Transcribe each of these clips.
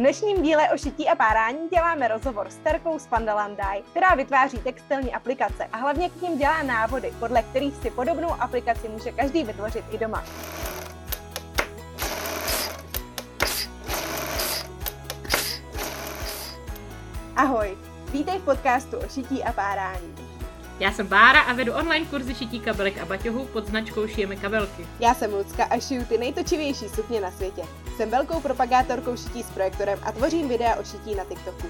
dnešním díle o šití a párání děláme rozhovor s Terkou z Pandalandai, která vytváří textilní aplikace a hlavně k ním dělá návody, podle kterých si podobnou aplikaci může každý vytvořit i doma. Ahoj, vítej v podcastu o šití a párání. Já jsem Bára a vedu online kurzy šití kabelek a baťohů pod značkou Šijeme kabelky. Já jsem Lucka a šiju ty nejtočivější sukně na světě. Jsem velkou propagátorkou šití s projektorem a tvořím videa o šití na TikToku.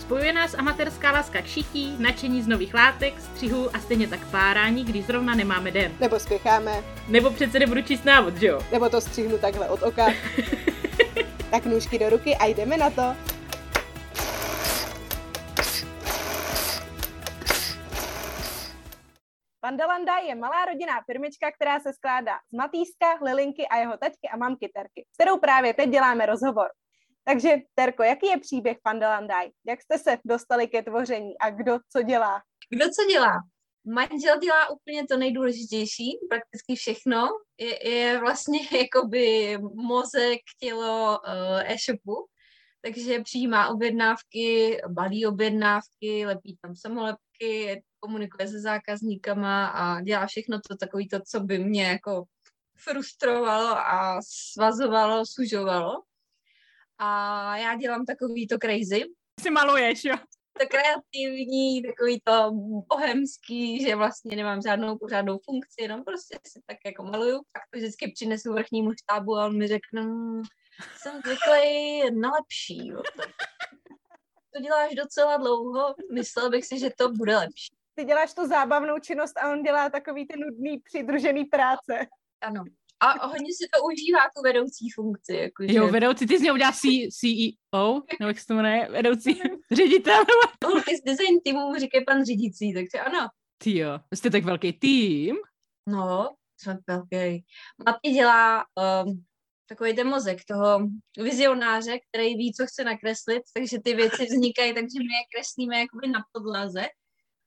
Spojuje nás amatérská láska k šití, nadšení z nových látek, střihů a stejně tak párání, když zrovna nemáme den. Nebo spěcháme. Nebo přece nebudu číst návod, že jo? Nebo to střihnu takhle od oka. tak nůžky do ruky a jdeme na to. Pandalanda je malá rodinná firmička, která se skládá z Matýska, Lilinky a jeho taťky a mamky Terky, s kterou právě teď děláme rozhovor. Takže, Terko, jaký je příběh Pandalandaj? Jak jste se dostali ke tvoření a kdo co dělá? Kdo co dělá? Manžel dělá úplně to nejdůležitější, prakticky všechno. Je, je vlastně jakoby mozek, tělo uh, e-shopu, takže přijímá objednávky, balí objednávky, lepí tam samolepky, komunikuje se zákazníkama a dělá všechno to takový to, co by mě jako frustrovalo a svazovalo, sužovalo. A já dělám takový to crazy. Si maluješ, jo? To kreativní, takový to bohemský, že vlastně nemám žádnou pořádnou funkci, jenom prostě si tak jako maluju. Tak to vždycky přinesu vrchnímu štábu a on mi řekne, mmm, jsem zvyklý na lepší. To děláš docela dlouho, myslel bych si, že to bude lepší ty děláš tu zábavnou činnost a on dělá takový ty nudný přidružený práce. Ano. A hodně si to užívá, tu vedoucí funkci. Jakože... Jo, vedoucí, ty z něho uděláš CEO, nebo jak se to jmenuje, vedoucí ředitel. Holky z design týmu mu říkají pan řídící, takže ano. Ty jo, jste tak velký tým? No, jsme velký. Matky dělá um, takový ten mozek toho vizionáře, který ví, co chce nakreslit, takže ty věci vznikají, takže my je kreslíme jakoby na podlaze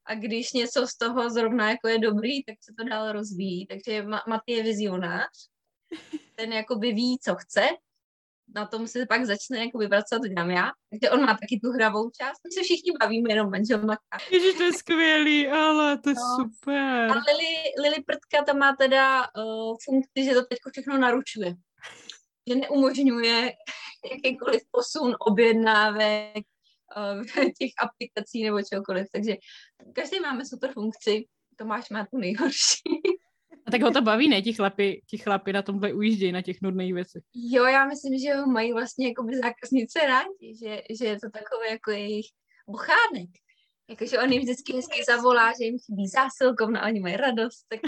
a když něco z toho zrovna jako je dobrý, tak se to dál rozvíjí. Takže Maty je vizionář, ten jakoby ví, co chce, na tom se pak začne jako pracovat, to dělám já. Takže on má taky tu hravou část. My se všichni bavíme, jenom manžel maká. Ježiš, to je skvělý, ale to je no. super. A Lili, Lili Prtka tam má teda uh, funkci, že to teď všechno naručuje. Že neumožňuje jakýkoliv posun objednávek, uh, těch aplikací nebo čokoliv. Takže každý máme super funkci, Tomáš má tu nejhorší. A tak ho to baví, ne? Ti chlapi, ti chlapi na tomhle ujíždějí, na těch nudných věcech. Jo, já myslím, že ho mají vlastně jako by zákaznice rádi, že, že je to takové jako jejich bochánek. Jakože on jim vždycky hezky zavolá, že jim chybí zásilkovna, oni mají radost, tak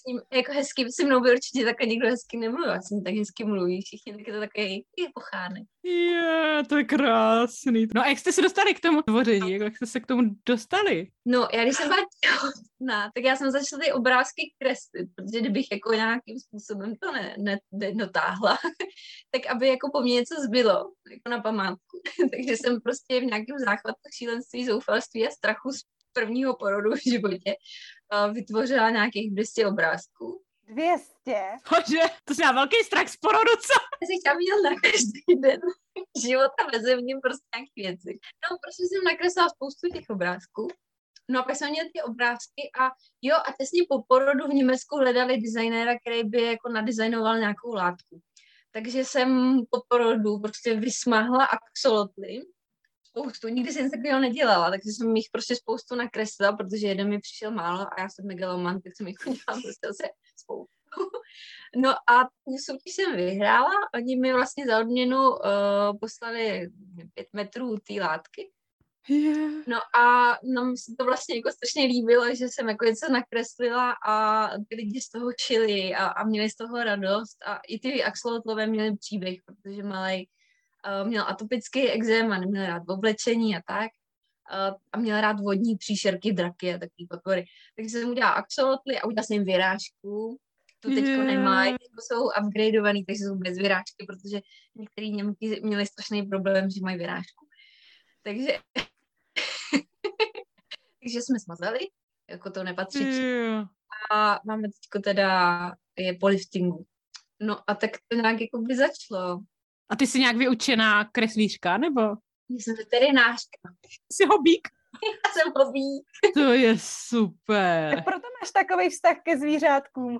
s ním jako hezky se mnou by určitě také někdo hezky nemluví, já jsem tak hezky mluví, všichni, tak je to takový je pochánek. Je, to je krásný. No a jak jste se dostali k tomu tvoření, jak jste se k tomu dostali? No, já když jsem byla těhotná, tak já jsem začala ty obrázky kreslit, protože kdybych jako nějakým způsobem to ne, ne, dotáhla, tak aby jako po mně něco zbylo, jako na památku. Takže jsem prostě v nějakém záchvatu šílenství, zoufalství a strachu z prvního porodu v životě uh, vytvořila nějakých 200 obrázků. 200? Hože, to jsi velký strach z porodu, co? Já si chtěla vidět na každý den života mezi ním prostě nějaké věci. No, prostě jsem nakreslila spoustu těch obrázků. No a pak jsme měli ty obrázky a jo, a těsně po porodu v Německu hledali designéra, který by jako nadizajnoval nějakou látku. Takže jsem po porodu prostě vysmáhla axolotly spoustu, nikdy jsem takového nedělala, takže jsem jich prostě spoustu nakreslila, protože jeden mi přišel málo a já jsem megaloman, tak jsem jich udělala prostě se spoustu. No a tu soutěž jsem vyhrála, oni mi vlastně za odměnu uh, poslali pět metrů té látky. Yeah. No a nám se to vlastně jako strašně líbilo, že jsem jako něco nakreslila a ty lidi z toho čili a, a měli z toho radost a i ty axolotlové měli příběh, protože malý uh, měl atopický exém a neměl rád oblečení a tak. Uh, a měl rád vodní příšerky, draky a takový potvory. Takže jsem udělala axolotly a udělala jsem jim vyrážku. Tu teďko yeah. nemají, jsou upgradeovaný, takže jsou bez vyrážky, protože některý Němky měli strašný problém, že mají vyrážku. Takže, takže jsme smazali, jako to nepatří. Yeah. A máme teďko teda je po liftingu. No a tak to nějak jako by začalo A ty jsi nějak vyučená kreslířka, nebo? Jsem veterinářka. Jsi hobík? Já jsem hobík. To je super. Tak proto máš takový vztah ke zvířátkům.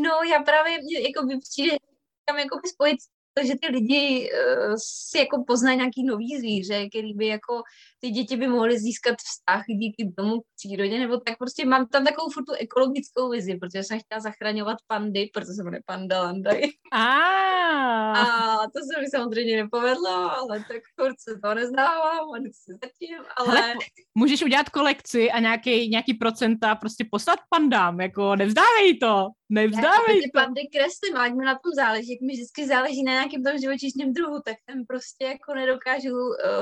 No, já právě, jako by přijde, tam jako by spojit to, že ty lidi uh, si jako poznají nějaký nový zvíře, který by jako ty děti by mohly získat vztah díky tomu k přírodě, nebo tak prostě mám tam takovou furt tu ekologickou vizi, protože jsem chtěla zachraňovat pandy, protože se jmenuje Panda Landaj. A to se mi samozřejmě nepovedlo, ale tak furt se to nezdávám a se zatím, ale... Hele, můžeš udělat kolekci a nějaký, nějaký procenta prostě poslat pandám, jako nevzdávej to, nevzdávej Já, to. pandy kreslím, ať mi na tom záleží, jak mi vždycky záleží na nějakém tom živočišním druhu, tak ten prostě jako nedokážu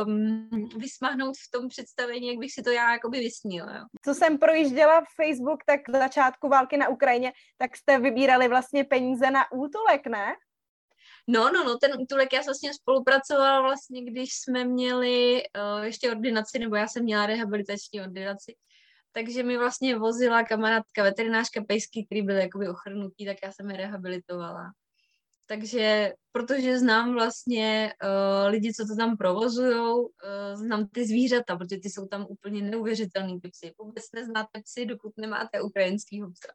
um, vysmahnout v tom představení, jak bych si to já jakoby vysnila. Jo. Co jsem projížděla v Facebook, tak v začátku války na Ukrajině, tak jste vybírali vlastně peníze na útulek, ne? No, no, no, ten útulek já vlastně spolupracoval vlastně, když jsme měli uh, ještě ordinaci, nebo já jsem měla rehabilitační ordinaci, takže mi vlastně vozila kamarádka veterinářka pejsky, který byl jakoby ochrnutý, tak já jsem je rehabilitovala. Takže protože znám vlastně uh, lidi, co to tam provozují, uh, znám ty zvířata, protože ty jsou tam úplně neuvěřitelný ty psy. Vůbec neznáte psy, dokud nemáte ukrajinský psa.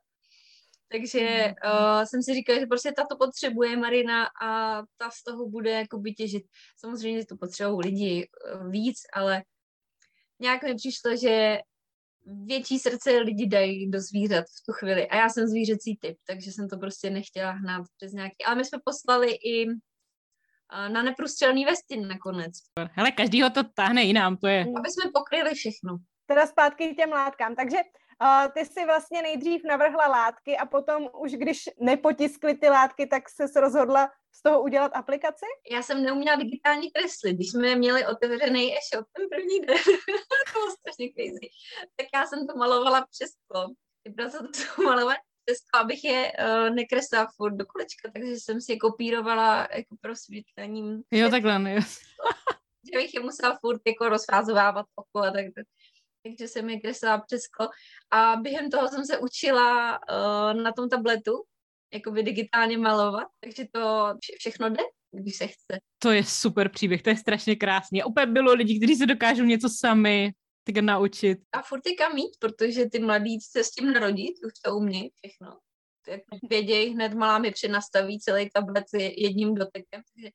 Takže uh, jsem si říkala, že prostě ta to potřebuje Marina a ta z toho bude jakoby těžit. Samozřejmě to potřebují lidi uh, víc, ale nějak mi přišlo, že větší srdce lidi dají do zvířat v tu chvíli. A já jsem zvířecí typ, takže jsem to prostě nechtěla hnát přes nějaký. Ale my jsme poslali i na neprůstřelný vestin nakonec. Hele, každýho to táhne jinam, to je. Aby jsme pokryli všechno. Teda zpátky k těm látkám. Takže ty si vlastně nejdřív navrhla látky a potom už když nepotiskly ty látky, tak se rozhodla z toho udělat aplikaci? Já jsem neuměla digitální kreslit. Když jsme měli otevřený e-shop ten první den, to bylo strašně crazy, tak já jsem to malovala přes sklo. Vybral jsem to malovat přes sklo, abych je uh, nekreslila furt do kolečka, takže jsem si je kopírovala jako prosvětlením. Jo, takhle, jo. že bych je musela furt jako rozfázovávat oko a tak takže jsem je kreslila přes sklo. A během toho jsem se učila uh, na tom tabletu, jakoby digitálně malovat, takže to všechno jde, když se chce. To je super příběh, to je strašně krásný. A úplně bylo lidí, kteří se dokážou něco sami tak naučit. A furt je kam mít, protože ty mladí se s tím narodit, už to umějí všechno. Tak vědějí, hned malá mi přenastaví celý tablet jedním dotekem. Takže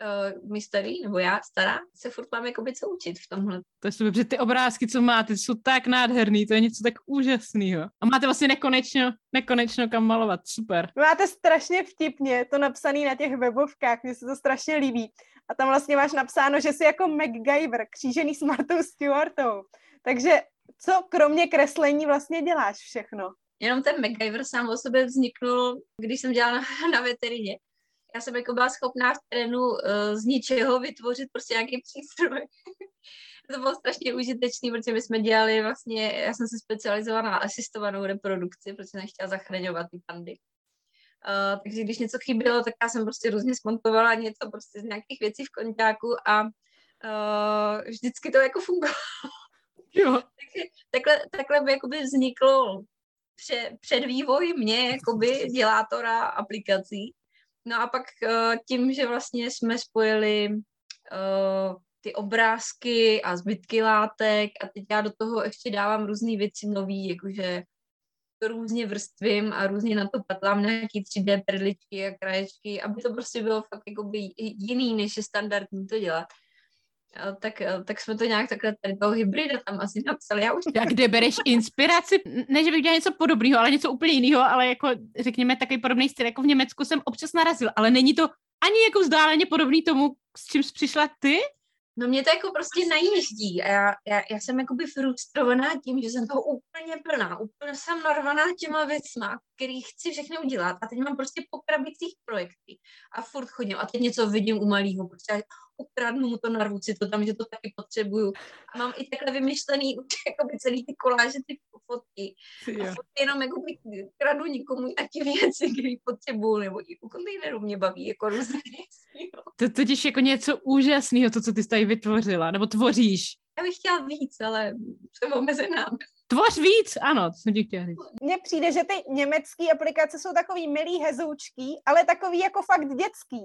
uh, my starý, nebo já stará, se furt mám jakoby co učit v tomhle. To je super, protože ty obrázky, co máte, jsou tak nádherný, to je něco tak úžasného. A máte vlastně nekonečno, nekonečno kam malovat, super. Máte strašně vtipně to napsané na těch webovkách, mně se to strašně líbí. A tam vlastně máš napsáno, že jsi jako MacGyver, křížený s Martou Stewartou. Takže co kromě kreslení vlastně děláš všechno? Jenom ten MacGyver sám o sobě vzniknul, když jsem dělala na, na veterině já jsem jako byla schopná v terénu uh, z ničeho vytvořit prostě nějaký přístroj. to bylo strašně užitečné, protože my jsme dělali vlastně, já jsem se specializovala na asistovanou reprodukci, protože jsem chtěla zachraňovat ty pandy. Uh, takže když něco chybělo, tak já jsem prostě různě smontovala něco prostě z nějakých věcí v konťáku a uh, vždycky to jako fungovalo. Jo. takže takhle, takhle by jakoby vzniklo pře, předvývoj mě, jakoby dělátora aplikací. No a pak uh, tím, že vlastně jsme spojili uh, ty obrázky a zbytky látek a teď já do toho ještě dávám různé věci nový, jakože to různě vrstvím a různě na to patlám nějaký 3D perličky a kraječky, aby to prostě bylo fakt jakoby jiný, než je standardní to dělat tak, tak jsme to nějak takhle tady toho hybrida tam asi napsali. Já už... A kde bereš inspiraci? Ne, že bych dělal něco podobného, ale něco úplně jiného, ale jako řekněme takový podobný styl, jako v Německu jsem občas narazil, ale není to ani jako vzdáleně podobný tomu, s čím jsi přišla ty? No mě to jako prostě najíždí a já, já, já jsem jakoby frustrovaná tím, že jsem toho úplně plná, úplně jsem narvaná těma věcma, který chci všechny udělat a teď mám prostě po krabicích projekty a furt chodím a teď něco vidím u malého, prostě ukradnu mu to, narvu si to tam, že to taky potřebuju. A mám i takhle vymyšlený už jakoby celý ty koláže, ty fotky. A furt jenom jakoby kradu nikomu a ti věci, které potřebuju, nebo i u kontejneru mě baví, jako různé To totiž jako něco úžasného, to, co ty jsi tady vytvořila, nebo tvoříš. Já bych chtěla víc, ale jsem omezená. Tvoř víc, ano, to jsem ti chtěla říct. Mně přijde, že ty německé aplikace jsou takový milý hezoučký, ale takový jako fakt dětský.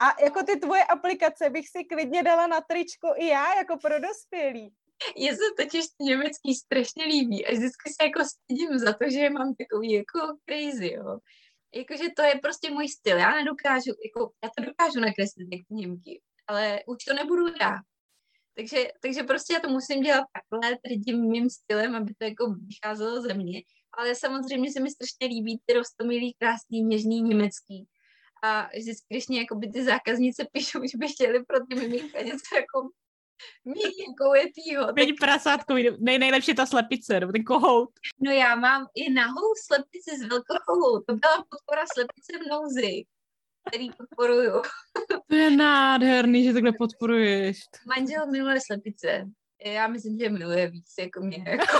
A jako ty tvoje aplikace bych si klidně dala na tričko i já, jako pro dospělí. Je se totiž německý strašně líbí a vždycky se jako stydím za to, že mám takový jako crazy, jo. Jakože to je prostě můj styl. Já nedokážu, jako, já to dokážu nakreslit jak Němky, ale už to nebudu já. Takže, takže prostě já to musím dělat takhle, tedy mým stylem, aby to jako vycházelo ze mě. Ale samozřejmě se mi strašně líbí ty rostomilý, krásný, něžný německý. A vždycky, když mě jako by ty zákaznice píšou, že by chtěli pro ty miminka něco jako Mílínkou je týho. Teď prasátko, nej, nejlepší ta slepice, nebo ten kohout. No já mám i nahou slepici z velkochovu. To byla podpora slepice v nouzi, který podporuju. To je nádherný, že takhle podporuješ. Manžel miluje slepice. Já myslím, že miluje víc jako mě. Jako.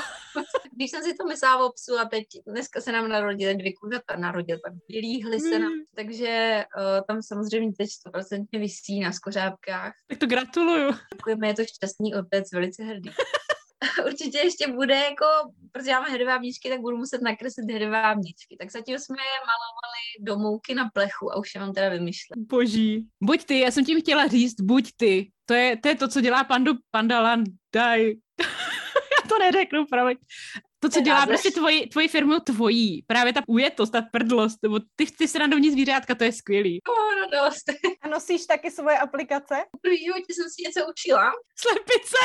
Když jsem si to myslela o psu a teď dneska se nám narodili dvě kuřata, narodil tak vylíhli se nám, mm. takže uh, tam samozřejmě teď 100% vysí na skořápkách. Tak to gratuluju. Děkujeme, je to šťastný otec, velice hrdý. Určitě ještě bude jako, protože já mám hedvábničky, tak budu muset nakreslit hedvábničky. Tak zatím jsme je malovali do mouky na plechu a už je mám teda vymyšlet. Boží. Buď ty, já jsem tím chtěla říct, buď ty. To je to, je to co dělá pandu Pandalan. Daj. to neřeknu, promiň. To, co dělá prostě tvoji, tvoji firmu tvojí. Právě ta ujetost, ta prdlost, nebo ty, ty srandovní zvířátka, to je skvělý. Oh, radost. A nosíš taky svoje aplikace? V životě jsem si něco učila. Slepice.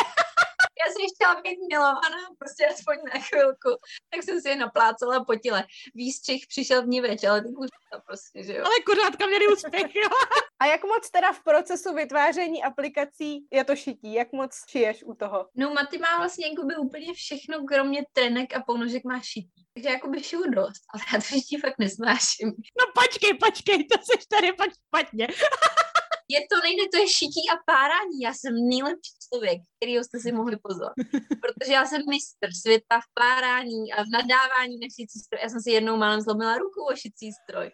Já jsem chtěla být milovaná, prostě aspoň na chvilku. Tak jsem si je naplácala po těle. Výstřih přišel v ní več, ale ty to prostě, že jo. Ale kuřátka měli úspěch, jo. A jak moc teda v procesu vytváření aplikací je to šití? Jak moc šiješ u toho? No Maty má vlastně by úplně všechno, kromě trenek a ponožek má šití. Takže jako by šiju dost, ale já to šití fakt nesnáším. No počkej, počkej, to seš tady fakt špatně. je to nejde, to je šití a párání. Já jsem nejlepší člověk, kterýho jste si mohli pozvat. Protože já jsem mistr světa v párání a v nadávání na šicí stroj. Já jsem si jednou málem zlomila ruku o šicí stroj.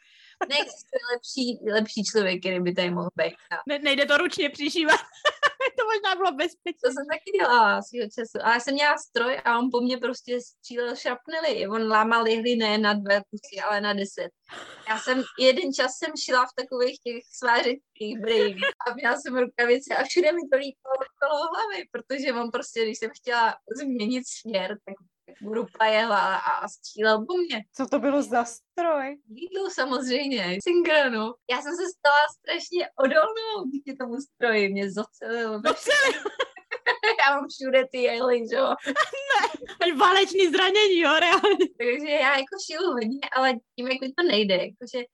Neexistuje lepší, lepší člověk, který by tady mohl být. Ne, nejde to ručně přišívat. To možná bylo bezpečné. To jsem taky dělala svýho času. Ale jsem měla stroj a on po mně prostě střílel šrapnely. On lámal jehly ne na dvě kusy, ale na deset. Já jsem, jeden čas jsem šila v takových těch svářeckých brýlí a měla jsem rukavice a všude mi to lípalo okolo hlavy, protože on prostě, když jsem chtěla změnit směr, tak grupa jela a střílel po mně. Co to bylo za stroj? Lidl samozřejmě, Syngranu. Já jsem se stala strašně odolnou díky tomu stroji, mě zocelil. já mám všude ty jehly, že jo. ne, válečný zranění, jo, reálně. Takže já jako šiju hodně, ale tím, jak mi to nejde, jakože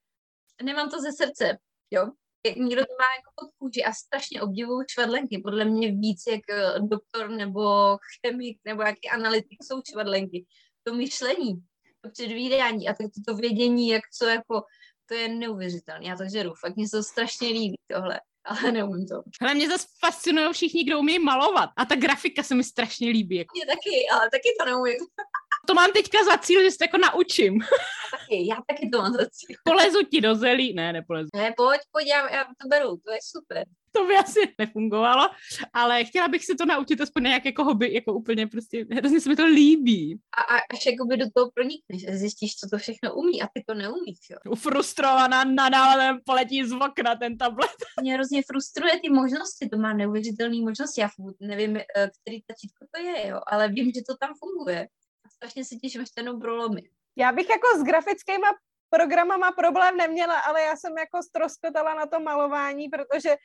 nemám to ze srdce, jo někdo to má jako pod kůži a strašně obdivuju čvadlenky. Podle mě víc jak eh, doktor nebo chemik nebo jaký analytik jsou čvadlenky. To myšlení, to předvídání a tak to vědění, jak co jako, to je neuvěřitelné. Já to žeru, fakt mě se to strašně líbí tohle ale neumím to. Ale mě zase fascinují všichni, kdo umí malovat. A ta grafika se mi strašně líbí. Mě taky, ale taky to neumím. to mám teďka za cíl, že se jako naučím. Já taky, já taky to mám za cíl. Polezu ti do zelí. Ne, nepolezu. Ne, pojď, pojď, já, já to beru, to je super. To by asi nefungovalo, ale chtěla bych se to naučit aspoň nějak jako hobby, jako úplně prostě, hrozně se mi to líbí. A, a až jakoby do toho pronikneš a zjistíš, co to všechno umí a ty to neumíš, jo. Frustrovaná nadále poletí z okna ten tablet. Mě hrozně frustruje ty možnosti, to má neuvěřitelné možnosti, já nevím, eh, který tačítko to je, jo, ale vím, že to tam funguje strašně se těším, až ten prolomit. Já bych jako s grafickými programama problém neměla, ale já jsem jako stroskotala na to malování, protože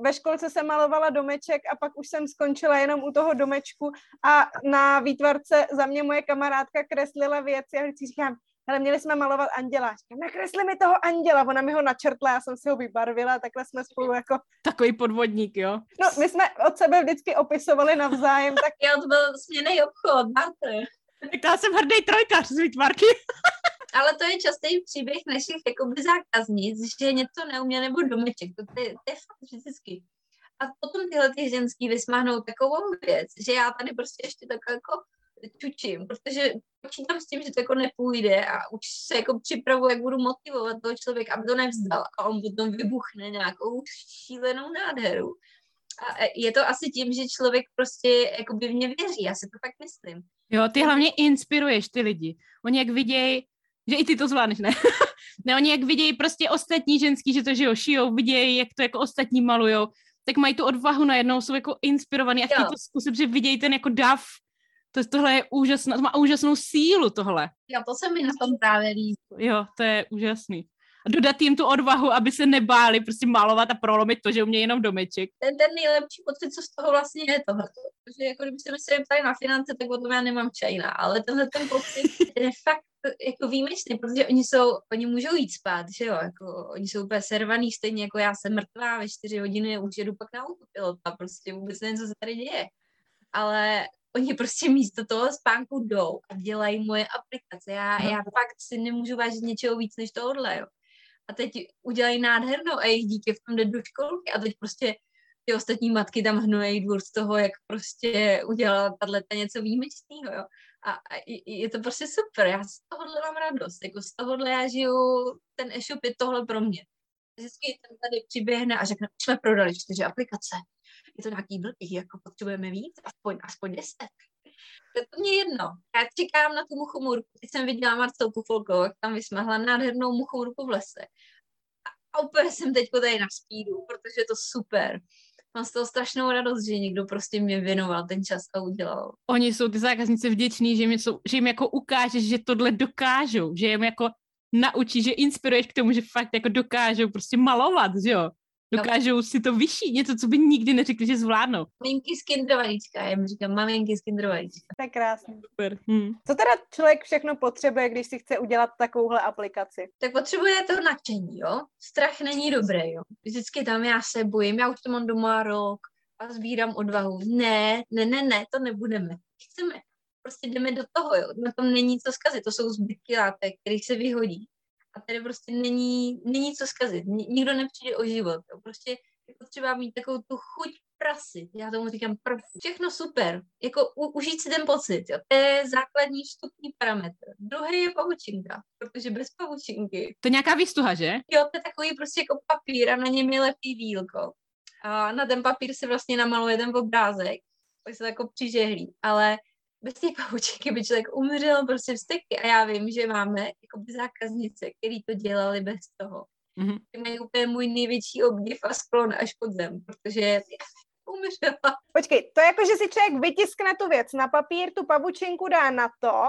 ve školce jsem malovala domeček a pak už jsem skončila jenom u toho domečku a na výtvarce za mě moje kamarádka kreslila věci a vždycky říkám, ale měli jsme malovat anděla. Říkám, nakresli mi toho anděla, ona mi ho načrtla, já jsem si ho vybarvila, takhle jsme spolu jako... Takový podvodník, jo? No, my jsme od sebe vždycky opisovali navzájem, tak... Jo, to byl směný obchod, máte. Tak já jsem hrdý trojkař z výtvarky. Ale to je častý příběh našich jakoby zákaznic, že něco neuměl nebo domeček. To, to, je, to je fakt vždycky. A potom tyhle ty ženský vysmáhnou takovou věc, že já tady prostě ještě tak jako čučím, protože počítám s tím, že to jako nepůjde a už se jako připravuji, jak budu motivovat toho člověka, aby to nevzdal a on potom vybuchne nějakou šílenou nádheru. A je to asi tím, že člověk prostě jako by mě věří, já si to tak myslím. Jo, ty hlavně inspiruješ ty lidi. Oni jak vidějí, že i ty to zvládneš, ne? Ne, oni jak vidějí prostě ostatní ženský, že to, že jo, šijou, vidějí, jak to jako ostatní malujou, tak mají tu odvahu najednou, jsou jako inspirovaný a chtějí to zkusit, že vidějí ten jako dav, to, tohle je úžasné, to má úžasnou sílu tohle. Jo, to se mi na tom právě líbí. Jo, to je úžasný a dodat jim tu odvahu, aby se nebáli prostě malovat a prolomit to, že umějí jenom domeček. Ten, ten nejlepší pocit, co z toho vlastně je tohle. Protože jako kdybyste mi se ptali na finance, tak o tom já nemám čajna, ale tenhle ten pocit je fakt jako výjimečný, protože oni jsou, oni můžou jít spát, že jo, jako oni jsou úplně servaný, stejně jako já jsem mrtvá, ve čtyři hodiny už jedu pak na autopilota, prostě vůbec nevím, co se tady děje. Ale oni prostě místo toho spánku jdou a dělají moje aplikace. Já, já fakt si nemůžu vážit něčeho víc než tohle, jo a teď udělají nádhernou a jejich dítě v tom jde do školky a teď prostě ty ostatní matky tam hnojí dvůr z toho, jak prostě udělala tato něco výjimečného, jo. A, a je to prostě super, já z tohohle mám radost, jako z tohohle já žiju, ten e-shop je tohle pro mě. Vždycky ten tady přiběhne a řekne, jsme prodali čtyři aplikace, je to nějaký blbý, jako potřebujeme víc, aspoň, aspoň deset. To mě jedno. Já čekám na tu muchomurku. Teď jsem viděla Marcelku Folkovou, jak tam vysmahla nádhernou muchomurku v lese. A úplně jsem teď tady na spídu, protože je to super. Mám z toho strašnou radost, že někdo prostě mě věnoval ten čas a udělal. Oni jsou ty zákazníci vděční, že jsou, že jim jako ukážeš, že tohle dokážou, že jim jako naučí, že inspiruješ k tomu, že fakt jako dokážou prostě malovat, že jo? Dokážou no. si to vyšší, něco, co by nikdy neřekli, že zvládnou. Maminky z kindrovajíčka, já jim říkám maminky z kindrovajíčka. To je krásné. Super. Hm. Co teda člověk všechno potřebuje, když si chce udělat takovouhle aplikaci? Tak potřebuje to nadšení, jo? Strach není dobrý, jo? Vždycky tam já se bojím, já už to mám doma rok a sbírám odvahu. Ne, ne, ne, ne, to nebudeme. Chceme. Prostě jdeme do toho, jo? Na tom není co zkazit, to jsou zbytky látek, kterých se vyhodí a tady prostě není, není co zkazit. Nikdo nepřijde o život. Jo. Prostě je potřeba mít takovou tu chuť prasy. Já tomu říkám prasy. Všechno super. Jako u, užít si ten pocit. Jo. To je základní vstupní parametr. Druhý je pavučinka, protože bez pavučinky. To je nějaká výstuha, že? Jo, to je takový prostě jako papír a na něm je lepý vílko. A na ten papír se vlastně namaluje ten obrázek, pak se to jako přižehlí. Ale bez té pavučinky by člověk umřel prostě vzteky a já vím, že máme jako zákaznice, který to dělali bez toho. Mm-hmm. Mají úplně můj největší obdiv a sklon až pod zem, protože umřela. Počkej, to je jako, že si člověk vytiskne tu věc na papír, tu pavučinku dá na to,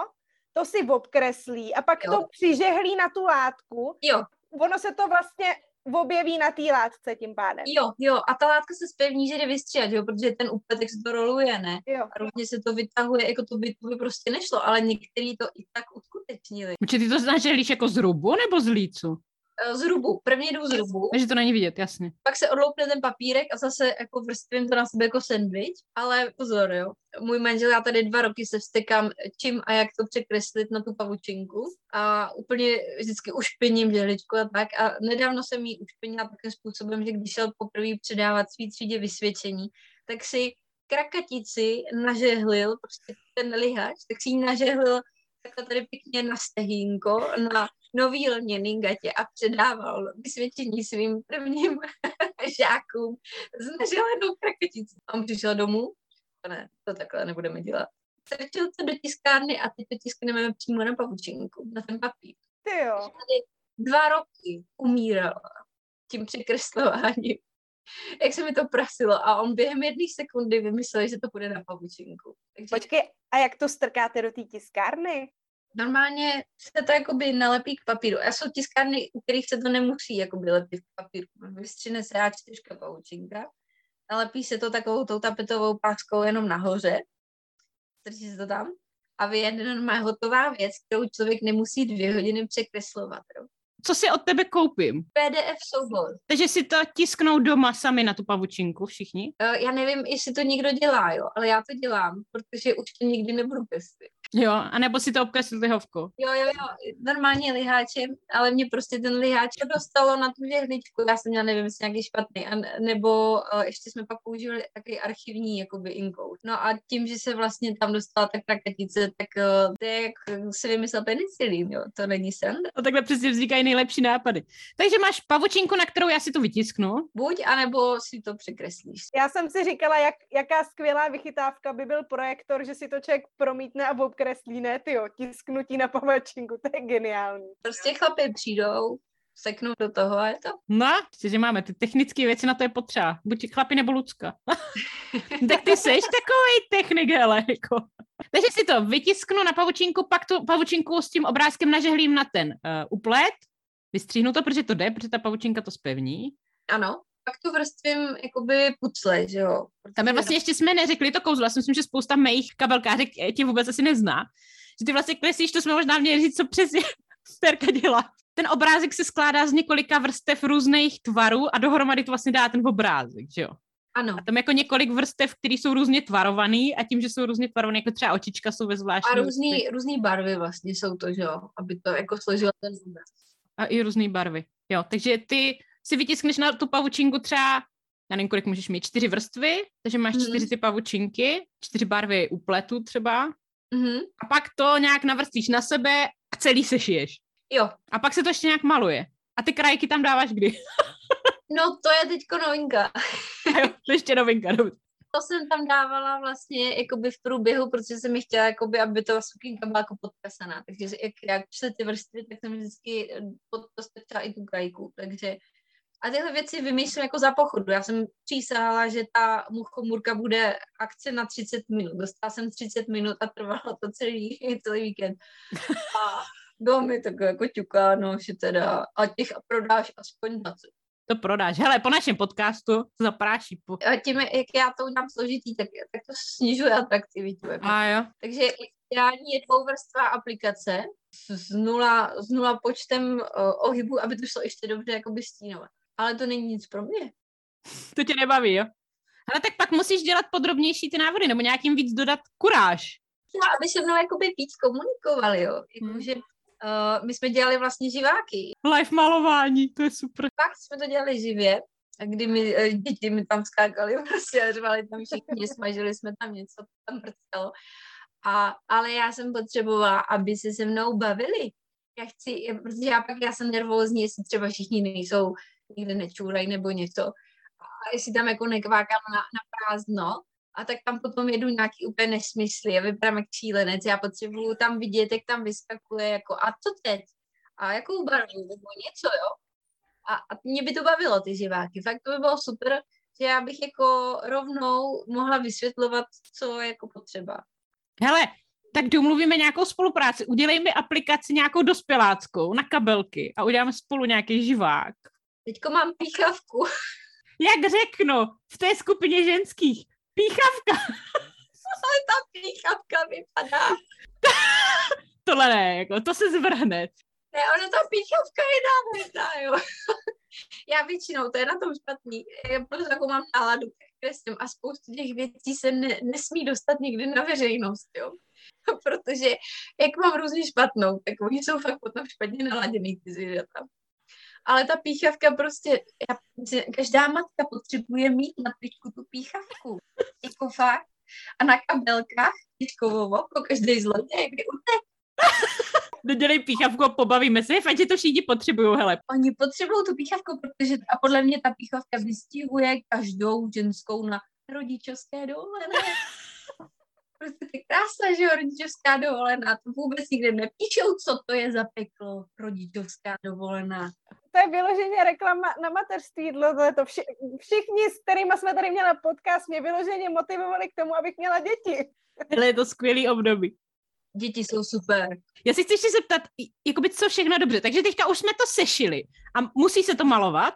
to si obkreslí a pak jo. to přižehlí na tu látku. Jo. Ono se to vlastně objeví na té látce tím pádem. Jo, jo, a ta látka se spevní, že jde vystříhat, jo, protože ten úpetek se to roluje, ne? Jo. A rovně se to vytahuje, jako to by, to by prostě nešlo, ale některý to i tak uskutečnili. Určitě ty to znáš, jako z rubu nebo z lícu? Eh, z rubu. Prvně jdu z rubu. Takže to není vidět, jasně. Pak se odloupne ten papírek a zase jako vrstvím to na sebe jako sandwich. Ale pozor, jo. Můj manžel, já tady dva roky se vstekám, čím a jak to překreslit na tu pavučinku. A úplně vždycky ušpiním žehličku a tak. A nedávno jsem jí ušpinila takovým způsobem, že když šel poprvé předávat svý třídě vysvědčení, tak si krakatici nažehlil, prostě ten lihač, tak si ji nažehlil takhle tady pěkně na stehínko, na nový lněný gatě a předával vysvědčení svým prvním žákům s naželenou kraketicí. On přišel domů, ne, to takhle nebudeme dělat. Strčil to do tiskárny a teď to tiskneme přímo na pavučinku, na ten papír. Ty jo. Tady dva roky umíral tím překreslováním. Jak se mi to prasilo a on během jedné sekundy vymyslel, že to bude na pavučinku. Takže... Počkej, a jak to strkáte do té tiskárny? Normálně se to jakoby nalepí k papíru. A jsou tiskárny, u kterých se to nemusí jakoby lepit k papíru. Vystřine se A4 paučinka, nalepí se to takovou tou tapetovou páskou jenom nahoře, strčí se to tam a vyjede normálně hotová věc, kterou člověk nemusí dvě hodiny překreslovat. Jo co si od tebe koupím? PDF soubor. Takže si to tisknou doma sami na tu pavučinku všichni? Uh, já nevím, jestli to někdo dělá, jo, ale já to dělám, protože už to nikdy nebudu kreslit. Jo, anebo si to obkreslil lihovku. Jo, jo, jo, normálně liháčem, ale mě prostě ten liháč dostalo na tu žehličku, já jsem měla, nevím, jestli nějaký špatný, a, nebo uh, ještě jsme pak používali takový archivní, jakoby inkou. No a tím, že se vlastně tam dostala ta kraketice, tak uh, to je jak si vymyslel penicilín, jo, to není sranda. A takhle přesně vznikají nejlepší nápady. Takže máš pavučinku, na kterou já si to vytisknu. Buď, anebo si to překreslíš. Já jsem si říkala, jak, jaká skvělá vychytávka by byl projektor, že si to člověk promítne a okreslí, ne, ty tisknutí na pavačinku, to je geniální. Prostě chlapy přijdou, seknou do toho a je to. No, že máme ty technické věci, na to je potřeba. Buď chlapi nebo Lucka. tak ty seš takový technik, hele, jako. Takže si to vytisknu na pavučinku, pak tu pavučinku s tím obrázkem nažehlím na ten uh, uplet, vystříhnu to, protože to jde, protože ta pavučinka to spevní. Ano, pak to vrstvím jakoby pucle, že jo. Protože... Tam je vlastně ještě jsme neřekli to kouzlo, já si myslím, že spousta mých kabelkářek tě vůbec asi nezná. Že ty vlastně kleslíš, to jsme možná měli říct, co přesně Terka dělá. Ten obrázek se skládá z několika vrstev různých tvarů a dohromady to vlastně dá ten obrázek, že jo? Ano. A tam jako několik vrstev, které jsou různě tvarované a tím, že jsou různě tvarované, jako třeba očička jsou ve zvláštní. A různý, různý barvy vlastně jsou to, že jo, aby to jako složilo ten obraz. A i různé barvy, jo. Takže ty si vytiskneš na tu pavučinku třeba, já nevím, kolik můžeš mít, čtyři vrstvy, takže máš mm. čtyři ty pavučinky, čtyři barvy upletu třeba. Mm-hmm. A pak to nějak navrstvíš na sebe a celý sešiješ. Jo. A pak se to ještě nějak maluje. A ty krajky tam dáváš kdy? no to je teďko novinka. jo, to ještě novinka, dobře. To jsem tam dávala vlastně jakoby v průběhu, protože jsem mi chtěla, jakoby, aby to sukinka byla jako podpesaná. Takže jak, jak šly ty vrstvy, tak jsem vždycky podpostrčila i tu krajku. Takže a tyhle věci vymýšlím jako za pochodu. Já jsem přísahala, že ta muchomurka bude akce na 30 minut. Dostala jsem 30 minut a trvalo to celý, celý víkend. A bylo mi tak jako ťukáno, že teda a těch prodáš aspoň 20. To prodáš. Hele, po našem podcastu to zapráší. Po... A tím, jak já to udělám složitý, tak, tak to snižuje atraktivitu. Jako. A jo. Takže ideální je dvouvrstvá aplikace s nula, s nula počtem uh, ohybů, aby to šlo ještě dobře jako by stínovat. Ale to není nic pro mě. To tě nebaví, jo? Ale tak pak musíš dělat podrobnější ty návody, nebo nějakým víc dodat kuráž. No, aby se mnou jakoby víc komunikovali, jo. Jakože hmm. Uh, my jsme dělali vlastně živáky. Live malování, to je super. Pak jsme to dělali živě, kdy mi uh, děti mi tam skákali prostě a řvali tam všichni, smažili jsme tam něco, tam prcelo. A, ale já jsem potřebovala, aby se se mnou bavili. Já chci, protože já pak já jsem nervózní, jestli třeba všichni nejsou, nikde nečůrají nebo něco. A jestli tam jako nekvákám na, na prázdno, a tak tam potom jedu nějaký úplně nesmysly a vypadám jak šílenec. Já potřebuju tam vidět, jak tam vyskakuje, jako a co teď? A jakou barvu, nebo něco, jo? A, a mě by to bavilo, ty živáky. Fakt to by bylo super, že já bych jako rovnou mohla vysvětlovat, co je jako potřeba. Hele, tak domluvíme nějakou spolupráci. Udělej mi aplikaci nějakou dospěláckou na kabelky a uděláme spolu nějaký živák. Teďko mám píchavku. Jak řeknu, v té skupině ženských Píchavka. Ale ta píchavka vypadá. Tohle ne, jako, to se zvrhne. Ne, ona ta píchavka je nádherná, jo. Já většinou, to je na tom špatný, já prostě jako mám náladu kreslím a spoustu těch věcí se ne, nesmí dostat někdy na veřejnost, jo. Protože jak mám různě špatnou, tak oni jsou fakt potom špatně naladěný ty zvířata ale ta píchavka prostě, já, každá matka potřebuje mít na tričku tu píchavku. Jako fakt. A na kabelkách tiškovovo, jako každý zloděj, kdy utek. Dodělej píchavku a pobavíme se, ať to všichni potřebují, hele. Oni potřebují tu píchavku, protože a podle mě ta píchavka vystihuje každou ženskou na rodičovské dovolené. Prostě to je krásná, že jo, rodičovská dovolená. To vůbec nikde nepíšou, co to je za peklo, rodičovská dovolená to je vyloženě reklama na mateřství. To vši, všichni, s kterými jsme tady měli podcast, mě vyloženě motivovali k tomu, abych měla děti. Ale je to skvělý období. Děti jsou super. Já si chci ještě zeptat, jakoby co všechno dobře. Takže teďka už jsme to sešili. A musí se to malovat?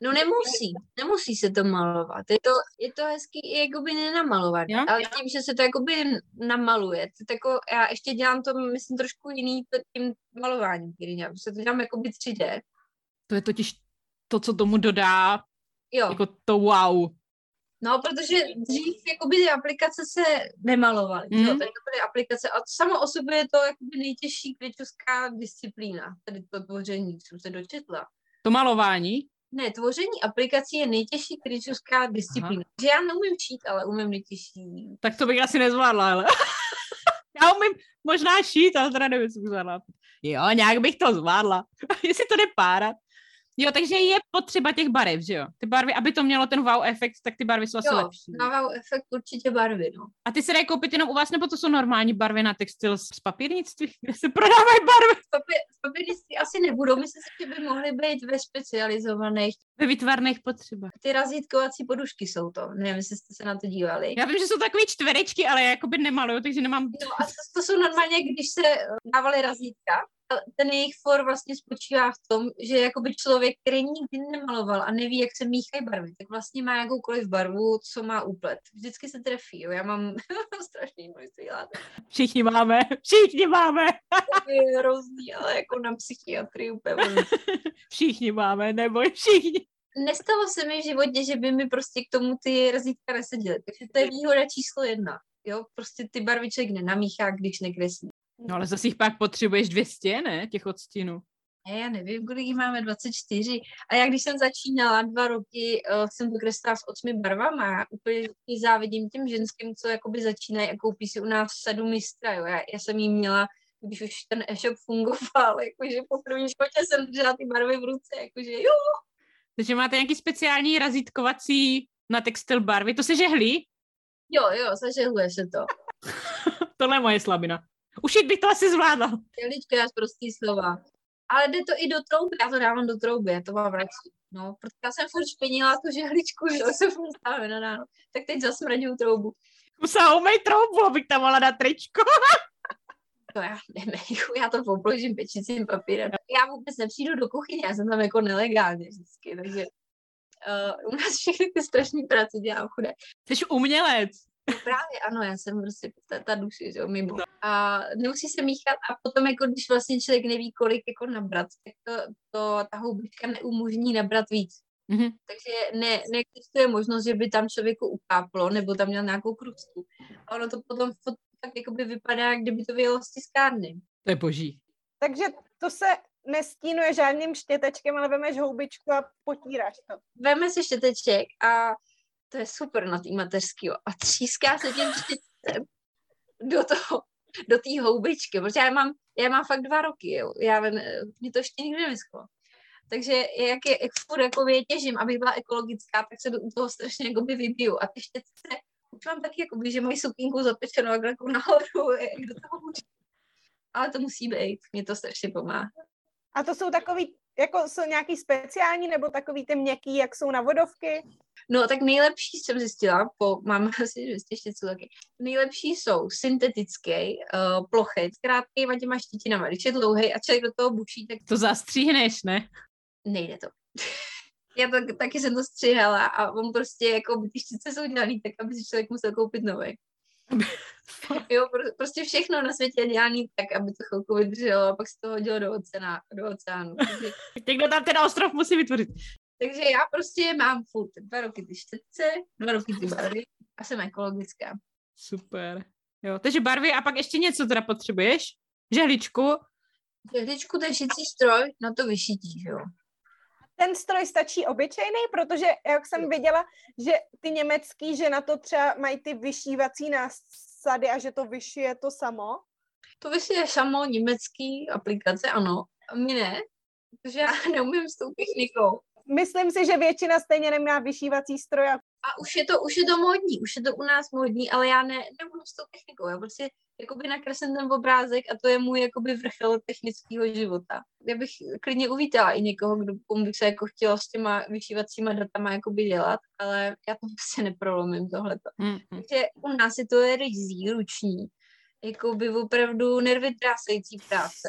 No nemusí, nemusí se to malovat. Je to, je to hezký i jakoby nenamalovat, jo? ale tím, že se to jakoby namaluje, to jako, já ještě dělám to, myslím, trošku jiný tím malováním, který dělám, se to dělám jakoby 3D. To je totiž to, co tomu dodá jo. jako to wow. No, protože dřív jakoby ty aplikace se nemalovaly. Mm. Tady to byly aplikace a samo o sobě je to jakoby nejtěžší kvěčovská disciplína, tedy to tvoření, jsem se dočetla. To malování? Ne, tvoření aplikací je nejtěžší kvěčovská disciplína. Aha. Že já neumím šít, ale umím nejtěžší. Tak to bych asi nezvládla, ale... já umím možná šít, ale teda nevím, co bych zvládla. Jo, nějak bych to zvládla. Jestli to jde párat. Jo, takže je potřeba těch barev, že jo? Ty barvy, aby to mělo ten wow efekt, tak ty barvy jsou asi Jo, lepší. na wow efekt určitě barvy, no. A ty se dají koupit jenom u vás, nebo to jsou normální barvy na textil z papírnictví, kde se prodávají barvy Papír, papírnictví asi nebudou, myslím si, že by mohly být ve specializovaných. Ve výtvarných potřebách. Ty razítkovací podušky jsou to, nevím, jestli jste se na to dívali. Já vím, že jsou takové čtverečky, ale já jakoby nemaluju, takže nemám... No a to, to jsou normálně, když se eh, dávaly razítka, ten jejich for vlastně spočívá v tom, že jakoby člověk, který nikdy nemaloval a neví, jak se míchají barvy, tak vlastně má jakoukoliv barvu, co má úplet. Vždycky se trefí, jo. Já mám strašný množství látek. Všichni máme, všichni máme, To je hrozný, ale jako na psychiatrii úplně. všichni máme, neboj, všichni. Nestalo se mi v životě, že by mi prostě k tomu ty razítka neseděly. Takže to je výhoda číslo jedna. Jo, prostě ty barvy člověk nenamíchá, když nekreslí. No ale zase jich pak potřebuješ 200, ne, těch odstínů. Ne, já nevím, kolik jich máme, 24. A já když jsem začínala dva roky, uh, jsem to kreslila s osmi barvama. Já úplně závidím těm ženským, co jakoby začínají a koupí si u nás sadu mistra. Jo. Já, já jsem jí měla, když už ten e-shop fungoval, jakože po první životě jsem držela ty barvy v ruce, jakože jo. Takže máte nějaký speciální razítkovací na textil barvy, to se žehlí? Jo, jo, zažehluje se to. Tohle je moje slabina. Ušit bych to asi zvládla. Jelička, já prostý slova. Ale jde to i do trouby, já to dávám do trouby, já to mám radši. No, protože já jsem furt špinila tu žehličku, že jo, jsem furt stále na ráno. Tak teď zasmradím troubu. Musela umej troubu, abych tam mohla dát tričko. To já nevím, já to popložím pečicím papírem. Já vůbec nepřijdu do kuchyně, já jsem tam jako nelegálně vždycky, takže uh, u nás všechny ty strašné práce dělám chudé. Jsi umělec. Právě ano, já jsem prostě ta, ta duše, že jo, mimo. A nemusí se míchat a potom jako když vlastně člověk neví, kolik jako nabrat, tak to, to ta houbička neumožní nabrat víc. Mhm. Takže ne, neexistuje možnost, že by tam člověku ukáplo, nebo tam měl nějakou krustu. A ono to potom tak jakoby vypadá, kdyby to vyjelo z tiskárny. To je boží. Takže to se nestínuje žádným štětečkem, ale vemeš houbičku a potíráš to. Veme si štěteček a to je super na té mateřský. A tříská se tím štětečkem do toho, do té houbičky, protože já mám, já mám fakt dva roky, jo. Já vím, mě to ještě nikdy nevyschlo. Takže jak, je, jak furt jako těžím, abych byla ekologická, tak se do toho strašně jakoby vybiju. A ty štětce, už mám taky, jakoby, že mají sukínku zapečenou jak jako nahoru, jak do toho můžu. Ale to musí být, mě to strašně pomáhá. A to jsou takový, jako jsou nějaký speciální, nebo takový ty měkký, jak jsou na vodovky? No, tak nejlepší jsem zjistila, po, mám asi 200 štětců taky, nejlepší jsou syntetický, uh, plochý, s krátkýma těma štítinama. Když je dlouhý a člověk do toho buší, tak To zastříhneš, ne? nejde to. Já to, taky jsem to stříhala a on prostě, jako by ty jsou dělaný tak, aby si člověk musel koupit nový. jo, pro, prostě všechno na světě je dělaný tak, aby to chvilku vydrželo a pak se to hodilo do, oceánu. Do oceánu. Takže, Někdo tam ten ostrov musí vytvořit. takže já prostě mám furt dva roky ty štětce, dva roky ty barvy a jsem ekologická. Super. Jo, takže barvy a pak ještě něco teda potřebuješ? Žehličku. Žehličku, ten šicí stroj, na to vyšití, jo. Ten stroj stačí obyčejný, protože jak jsem viděla, že ty německý, že na to třeba mají ty vyšívací násady a že to vyšije to samo. To vyšije samo německý aplikace, ano. A my ne, protože já neumím s tou technikou. Myslím si, že většina stejně nemá vyšívací stroj a A už je to, už je to módní, už je to u nás módní, ale já ne, neumím s tou technikou. Já prostě jakoby nakreslím ten obrázek a to je můj jakoby vrchol technického života. Já bych klidně uvítala i někoho, kdo komu bych se jako chtěla s těma vyšívacíma datama jakoby dělat, ale já to prostě neprolomím tohleto. Mm, Takže u nás je to je ryzí, ruční, jakoby opravdu nervy trásající práce.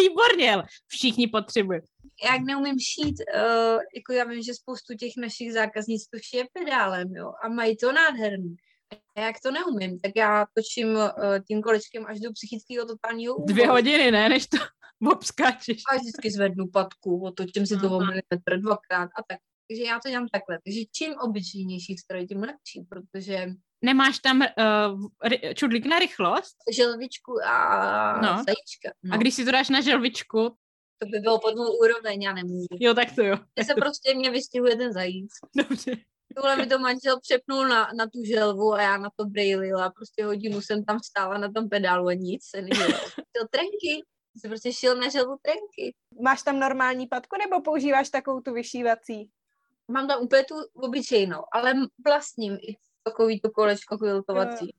Výborně, všichni potřebují. jak neumím šít, uh, jako já vím, že spoustu těch našich zákaznic to šije pedálem, jo, a mají to nádherný. A jak to neumím, tak já točím uh, tím kolečkem až do psychického totálního úboru. Dvě hodiny, ne, než to obskáčeš. A vždycky zvednu patku, otočím si to o milimetr dvakrát a tak. Takže já to dělám takhle. Takže čím obyčejnější stroj, tím lepší, protože Nemáš tam uh, čudlík na rychlost? želvičku a No. zajíčka. No. A když si to dáš na želvičku, To by bylo pod mou úroveň, já nemůžu. jo, tak to jo. Mně se prostě mě vystihuje ten zajíc. Dobře. Tohle mi to manžel přepnul na, na tu želvu a já na to brejlila. Prostě hodinu jsem tam stála na tom pedálu a nic se nedělo. Chtěl trenky, Jsi prostě šel na želvu trenky. Máš tam normální patku nebo používáš takovou tu vyšívací? Mám tam úplně tu obyčejnou, ale vlastním i takový to kolečko quiltovací.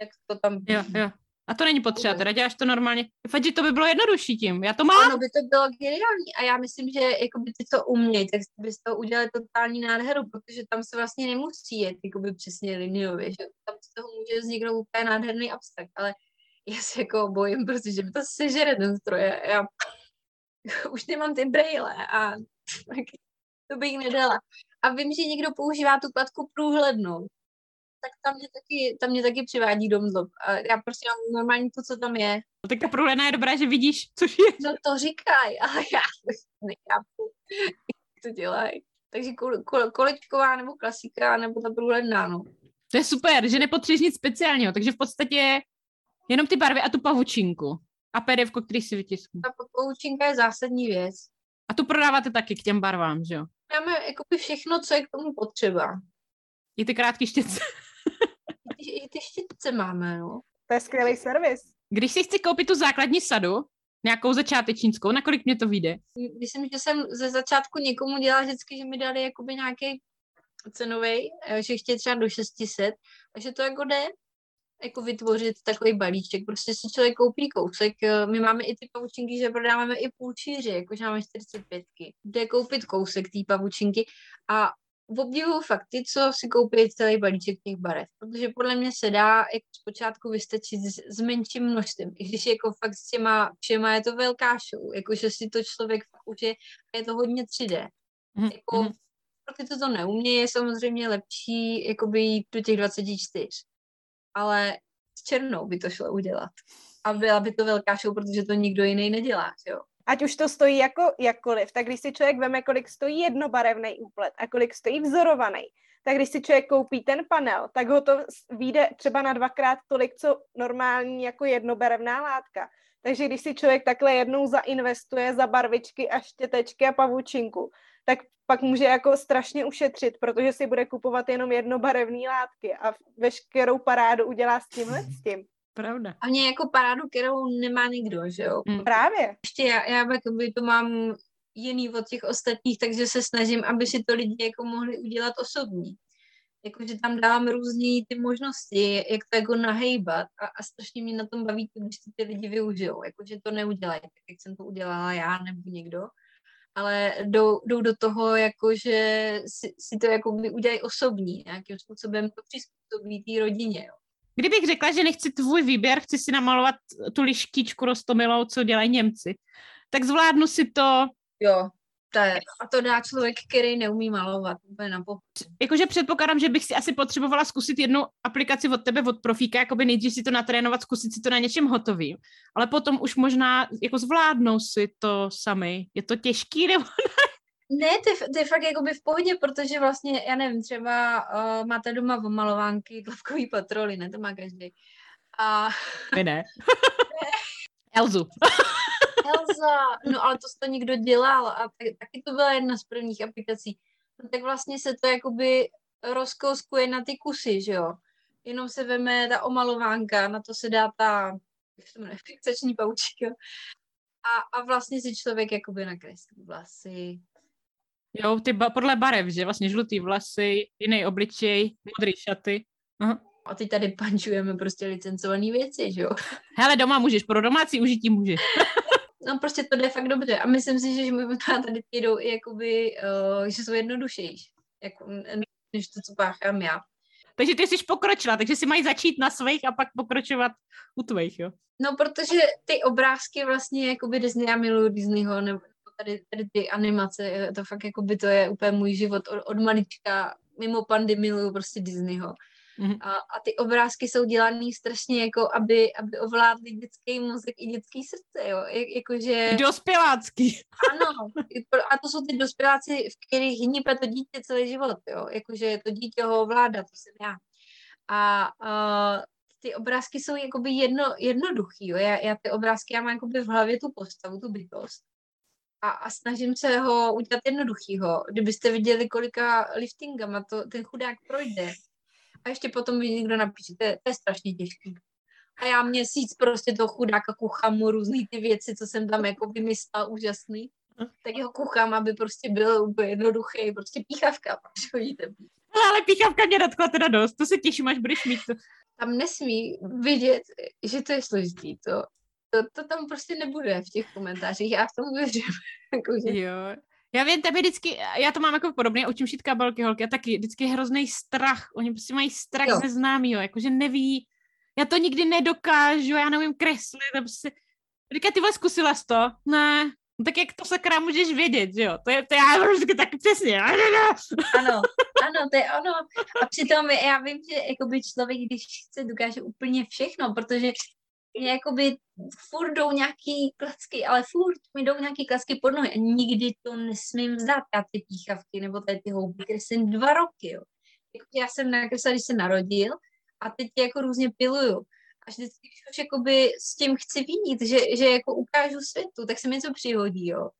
Jak to tam... Jo, jo. A to není potřeba, teda děláš to normálně. Fakt, že to by bylo jednodušší tím. Já to mám. Ano, by to bylo geniální. A já myslím, že jakoby ty, co umějí, tak bys to udělali totální nádheru, protože tam se vlastně nemusí jet jakoby přesně liniově, že tam z toho může vzniknout úplně nádherný abstrakt, ale já se jako bojím, protože mi to sežere ten stroj. Já už nemám ty braille a to bych nedala. A vím, že někdo používá tu platku průhlednou tak tam mě taky, tam mě taky přivádí domov. A já prostě mám normálně to, co tam je. No, tak ta průhledná je dobrá, že vidíš, což je. No to říkaj, ale já nechápu, jak to dělají. Takže kol, kol, kolečková nebo klasika, nebo ta průhledná, no. To je super, že nepotřebuješ nic speciálního, takže v podstatě jenom ty barvy a tu pavučinku. A PDF, který si vytisknu. Ta pavučinka je zásadní věc. A tu prodáváte taky k těm barvám, že jo? Máme jakoby všechno, co je k tomu potřeba. I ty krátké štětce. I ty štětce máme, no. To je skvělý servis. Když si chci koupit tu základní sadu, nějakou začátečnickou, nakolik mě to vyjde? Myslím, že jsem ze začátku někomu dělala vždycky, že mi dali jakoby nějaký cenový, eh, že chtějí třeba do 600, takže to jako jde jako vytvořit takový balíček. Prostě si člověk koupí kousek. Eh, my máme i ty pavučinky, že prodáváme i půlčíři, jakože máme 45. Jde koupit kousek té pavučinky a obdivuju fakt ty, co si koupí celý balíček těch barev, protože podle mě se dá jako zpočátku vystačit s, s menším množstvím, i když jako fakt s těma všema je to velká show, jakože si to člověk fakt užije a je to hodně 3D. Mm-hmm. Jako, mhm. pro ty, co to neumí, je samozřejmě lepší jakoby jít do těch 24, ale s černou by to šlo udělat. A byla by to velká show, protože to nikdo jiný nedělá, jo ať už to stojí jako jakkoliv, tak když si člověk veme, kolik stojí jednobarevný úplet a kolik stojí vzorovaný, tak když si člověk koupí ten panel, tak ho to vyjde třeba na dvakrát tolik, co normální jako jednobarevná látka. Takže když si člověk takhle jednou zainvestuje za barvičky a štětečky a pavučinku, tak pak může jako strašně ušetřit, protože si bude kupovat jenom jednobarevné látky a veškerou parádu udělá s tímhle s tím. Pravda. A mě jako parádu, kterou nemá nikdo, že jo? Mm. Právě. Ještě já, já jakoby to mám jiný od těch ostatních, takže se snažím, aby si to lidi jako mohli udělat osobní. Jakože tam dávám různé ty možnosti, jak to jako nahejbat a, a strašně mě na tom baví, když to ty lidi využijou. Jakože to neudělají, tak jak jsem to udělala já nebo někdo, ale jdou, jdou do toho, jakože si, si to jako udělají osobní, nějakým způsobem to přizpůsobí té rodině. Jo. Kdybych řekla, že nechci tvůj výběr, chci si namalovat tu lištičku rostomilou, co dělají Němci, tak zvládnu si to. Jo, to je, a to dá člověk, který neumí malovat úplně na. Jakože předpokládám, že bych si asi potřebovala zkusit jednu aplikaci od tebe, od profíka, jakoby nejdřív si to natrénovat, zkusit si to na něčem hotovým, ale potom už možná jako zvládnou si to sami. Je to těžký nebo ne, to je, to je fakt jakoby v pohodě, protože vlastně, já nevím, třeba uh, máte doma omalovánky, dlavkový patroly, ne, to má každý. A... My ne. Elzu. Elza, no ale to to někdo dělal a tak, taky to byla jedna z prvních aplikací. No, tak vlastně se to jakoby rozkouskuje na ty kusy, že jo. Jenom se veme ta omalovánka, na to se dá ta, jak se jmenuje, fixační paučka. A, a vlastně si člověk jakoby nakreslí vlasy, Jo, ty ba- podle barev, že vlastně žlutý vlasy, jiný obličej, modrý šaty. Aha. A teď tady pančujeme prostě licencované věci, že jo? Hele, doma můžeš, pro domácí užití můžeš. no prostě to jde fakt dobře. A myslím si, že možná tady jdou i jakoby, uh, že jsou jednodušejší, jako, než to, co páchám já. Takže ty jsi pokročila, takže si mají začít na svých a pak pokročovat u tvých, jo? No, protože ty obrázky vlastně, jakoby Disney, já miluju Disneyho, nebo tady, tady ty animace, to fakt jako by to je úplně můj život od, od malička, mimo pandy miluju prostě Disneyho. Mm-hmm. A, a ty obrázky jsou dělané strašně jako, aby, aby ovládli dětský mozek i dětský srdce, jo. Jak, jakože... Dospělácký. Ano. A to jsou ty dospěláci, v kterých hnípe to dítě celý život, jo. Jakože to dítě ho ovládá, to jsem já. A uh, ty obrázky jsou jakoby jedno, jednoduchý, jo. Já, já ty obrázky, já mám jakoby v hlavě tu postavu, tu bytost a, a snažím se ho udělat jednoduchýho. Kdybyste viděli, kolika liftingama to ten chudák projde. A ještě potom mi někdo napíše, to je, to je strašně těžký. A já měsíc prostě toho chudáka kuchám mu různý ty věci, co jsem tam jako vymyslela úžasný. Tak jeho kuchám, aby prostě byl úplně jednoduchý, prostě píchavka, když chodíte. Ale píchavka mě dotkla teda dost, to se těším, až budeš mít to. Tam nesmí vidět, že to je složitý, to, to, to tam prostě nebude v těch komentářích, já v tom věřím. jako. Jo, já vím, tebe vždycky, já to mám jako podobně, učím šít kabelky holky a taky vždycky je hrozný strach. Oni prostě mají strach jo. neznámýho, jakože neví, já to nikdy nedokážu, já nevím kreslit, to prostě, říká, ty zkusila jsi to? Ne, no tak jak to sakra můžeš vědět, že jo? To je, to já vždycky tak přesně. Ano, ano, to je ono. A přitom já vím, že jakoby člověk, když chce, dokáže úplně všechno, protože jakoby furt jdou nějaký klacky, ale furt mi jdou nějaký klacky pod nohy a nikdy to nesmím vzdát, já ty píchavky nebo tady ty houby kreslím dva roky, jo. Jako já jsem nakreslila, když se narodil a teď jako různě piluju. Až vždycky, když už jakoby s tím chci vínit, že, že jako ukážu světu, tak se mi něco přihodí, jo.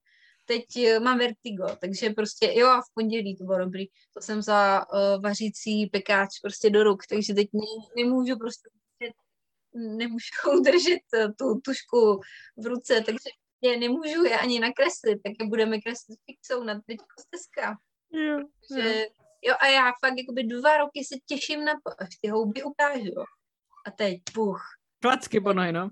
Teď uh, mám vertigo, takže prostě, jo a v pondělí to bylo dobrý, to jsem za uh, vařící pekáč prostě do ruk, takže teď ne, nemůžu prostě nemůžu udržet eh, tu tušku v ruce, takže je nemůžu je ani nakreslit, tak je budeme kreslit fixou na teď steska. Jo, že, jo, a já fakt jakoby dva roky se těším na to, až ty houby ukážu. A teď, puch. Klacky po no.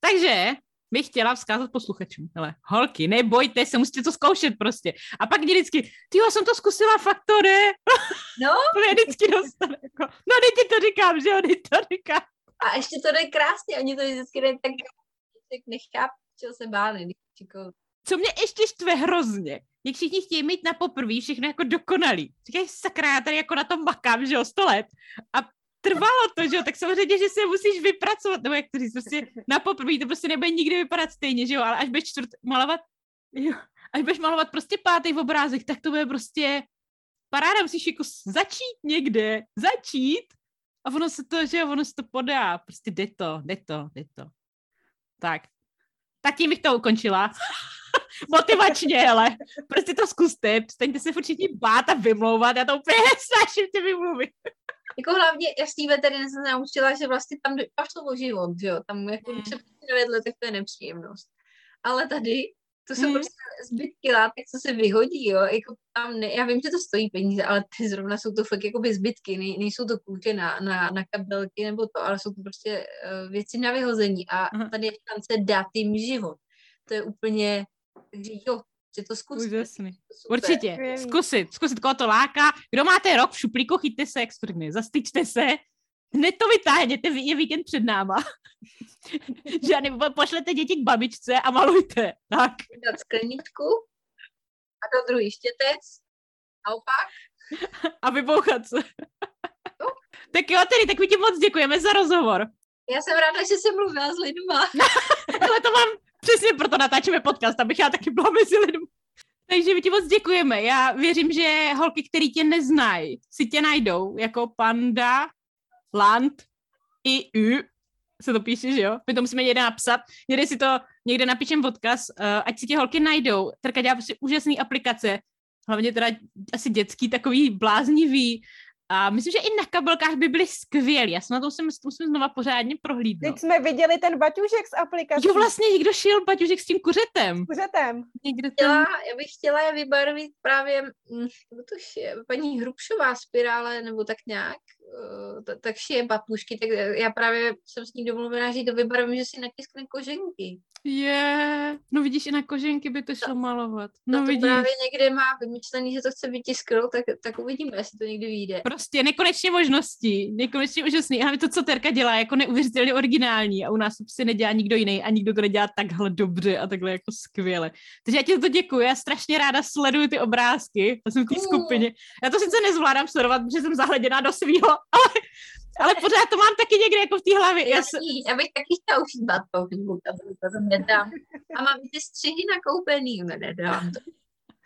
Takže bych chtěla vzkázat posluchačům. Hele, holky, nebojte se, musíte to zkoušet prostě. A pak vždycky, ty já jsem to zkusila, fakt to ne. No. to vždycky dostane. Jako, no, teď ti to říkám, že jo, to říkám. A ještě to jde krásně, oni to vždycky jde tak, tak nechápu, čeho se báli. Jako... Co mě ještě štve hrozně, jak všichni chtějí mít na poprvé všechno jako dokonalý. Říkají, sakra, já tady jako na tom makám, že jo, sto let. A trvalo to, že jo, tak samozřejmě, že se musíš vypracovat, nebo jak to říct, prostě na poprvé to prostě nebude nikdy vypadat stejně, že jo, ale až budeš čtvrt malovat, jo, až budeš malovat prostě pátý v obrázek, tak to bude prostě paráda, musíš jako začít někde, začít a ono se to, že ono se to podá. Prostě jde to, jde to, jde to. Tak. Tak tím bych to ukončila. Motivačně, ale prostě to zkuste. Přestaňte se všichni bát a vymlouvat. Já to úplně snažím ty vymluvit. Jako hlavně, já z té veteriny jsem naučila, že vlastně tam pašlo o život, že jo. Tam jako mm. třeba 9 letech to je nepříjemnost. Ale tady to jsou hmm. prostě zbytky látek, co se vyhodí, jo, jako tam ne, já vím, že to stojí peníze, ale ty zrovna jsou to fakt jako zbytky, ne, nejsou to kůže na, na, na kabelky nebo to, ale jsou to prostě uh, věci na vyhození a Aha. tady je šance dát jim život. To je úplně, takže jo, že to zkusit. Úžasný. Určitě, zkusit, zkusit, koho to láká. Kdo máte rok v šuplíku, chyťte se, jak zastyčte se, hned to vytáhněte, je víkend před náma. že nebo pošlete děti k babičce a malujte. Tak. Dát skleničku a do druhý štětec. Naopak. A vybouchat se. tak jo, tedy, tak my ti moc děkujeme za rozhovor. Já jsem ráda, že jsem mluvila s lidma. Ale to mám přesně proto natáčíme podcast, abych já taky byla mezi lidmi. Takže my ti moc děkujeme. Já věřím, že holky, které tě neznají, si tě najdou jako panda, land, i u, se to píše, že jo? My to musíme někde napsat. Někde si to, někde napíšem odkaz, uh, ať si tě holky najdou. Terka dělá prostě úžasné aplikace, hlavně teda asi dětský, takový bláznivý, a myslím, že i na kabelkách by byly skvělý. Já jsem na to musím, musím znova pořádně prohlídnout. Teď jsme viděli ten baťužek z aplikace. Jo, vlastně někdo šil baťužek s tím kuřetem. Kuřetem. Někdo tam... chtěla, já bych chtěla je vybarvit právě, hm, to je paní Hrubšová spirále, nebo tak nějak, tak šije bapušky, tak já právě jsem s ní domluvená, že to vybarvím, že si natiskne koženky. Je, yeah. no vidíš, i na koženky by to šlo malovat. No, no to vidíš. právě někde má vymyšlený, že to chce vytisknout, tak, tak uvidíme, jestli to někdy vyjde. Prostě nekonečně možností, nekonečně úžasný. A to, co Terka dělá, jako neuvěřitelně originální a u nás to prostě nedělá nikdo jiný a nikdo to nedělá takhle dobře a takhle jako skvěle. Takže já ti to děkuji, já strašně ráda sleduju ty obrázky, já jsem v té skupině. Já to sice nezvládám sledovat, protože jsem zahleděná do svého, ale ale pořád to mám taky někde jako v té hlavě. Já, jsem... já bych taky chtěla užívat Facebook, to to nedám. A mám ty střihy nakoupený, nedám to.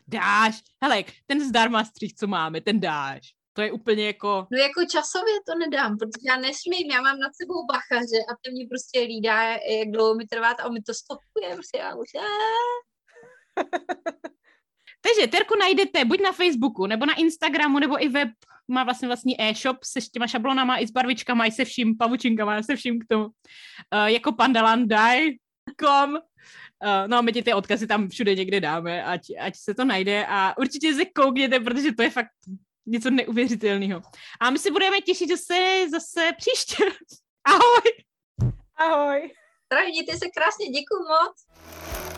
Dáš. Hele, ten zdarma střih, co máme, ten dáš. To je úplně jako... No jako časově to nedám, protože já nesmím, já mám nad sebou bachaře a ten mě prostě lídá, jak dlouho mi trvá a mi to stopuje, prostě já už... Takže Terku najdete buď na Facebooku, nebo na Instagramu, nebo i web má vlastně vlastní e-shop se s těma šablonama i s barvičkama, i se vším, pavučinkama, se vším k tomu. Uh, jako pandalandai.com Uh, no a my ti ty odkazy tam všude někde dáme, ať, ať se to najde a určitě se koukněte, protože to je fakt něco neuvěřitelného. A my si budeme těšit zase, zase příště. Ahoj! Ahoj! Tak mějte se krásně, děkuji moc.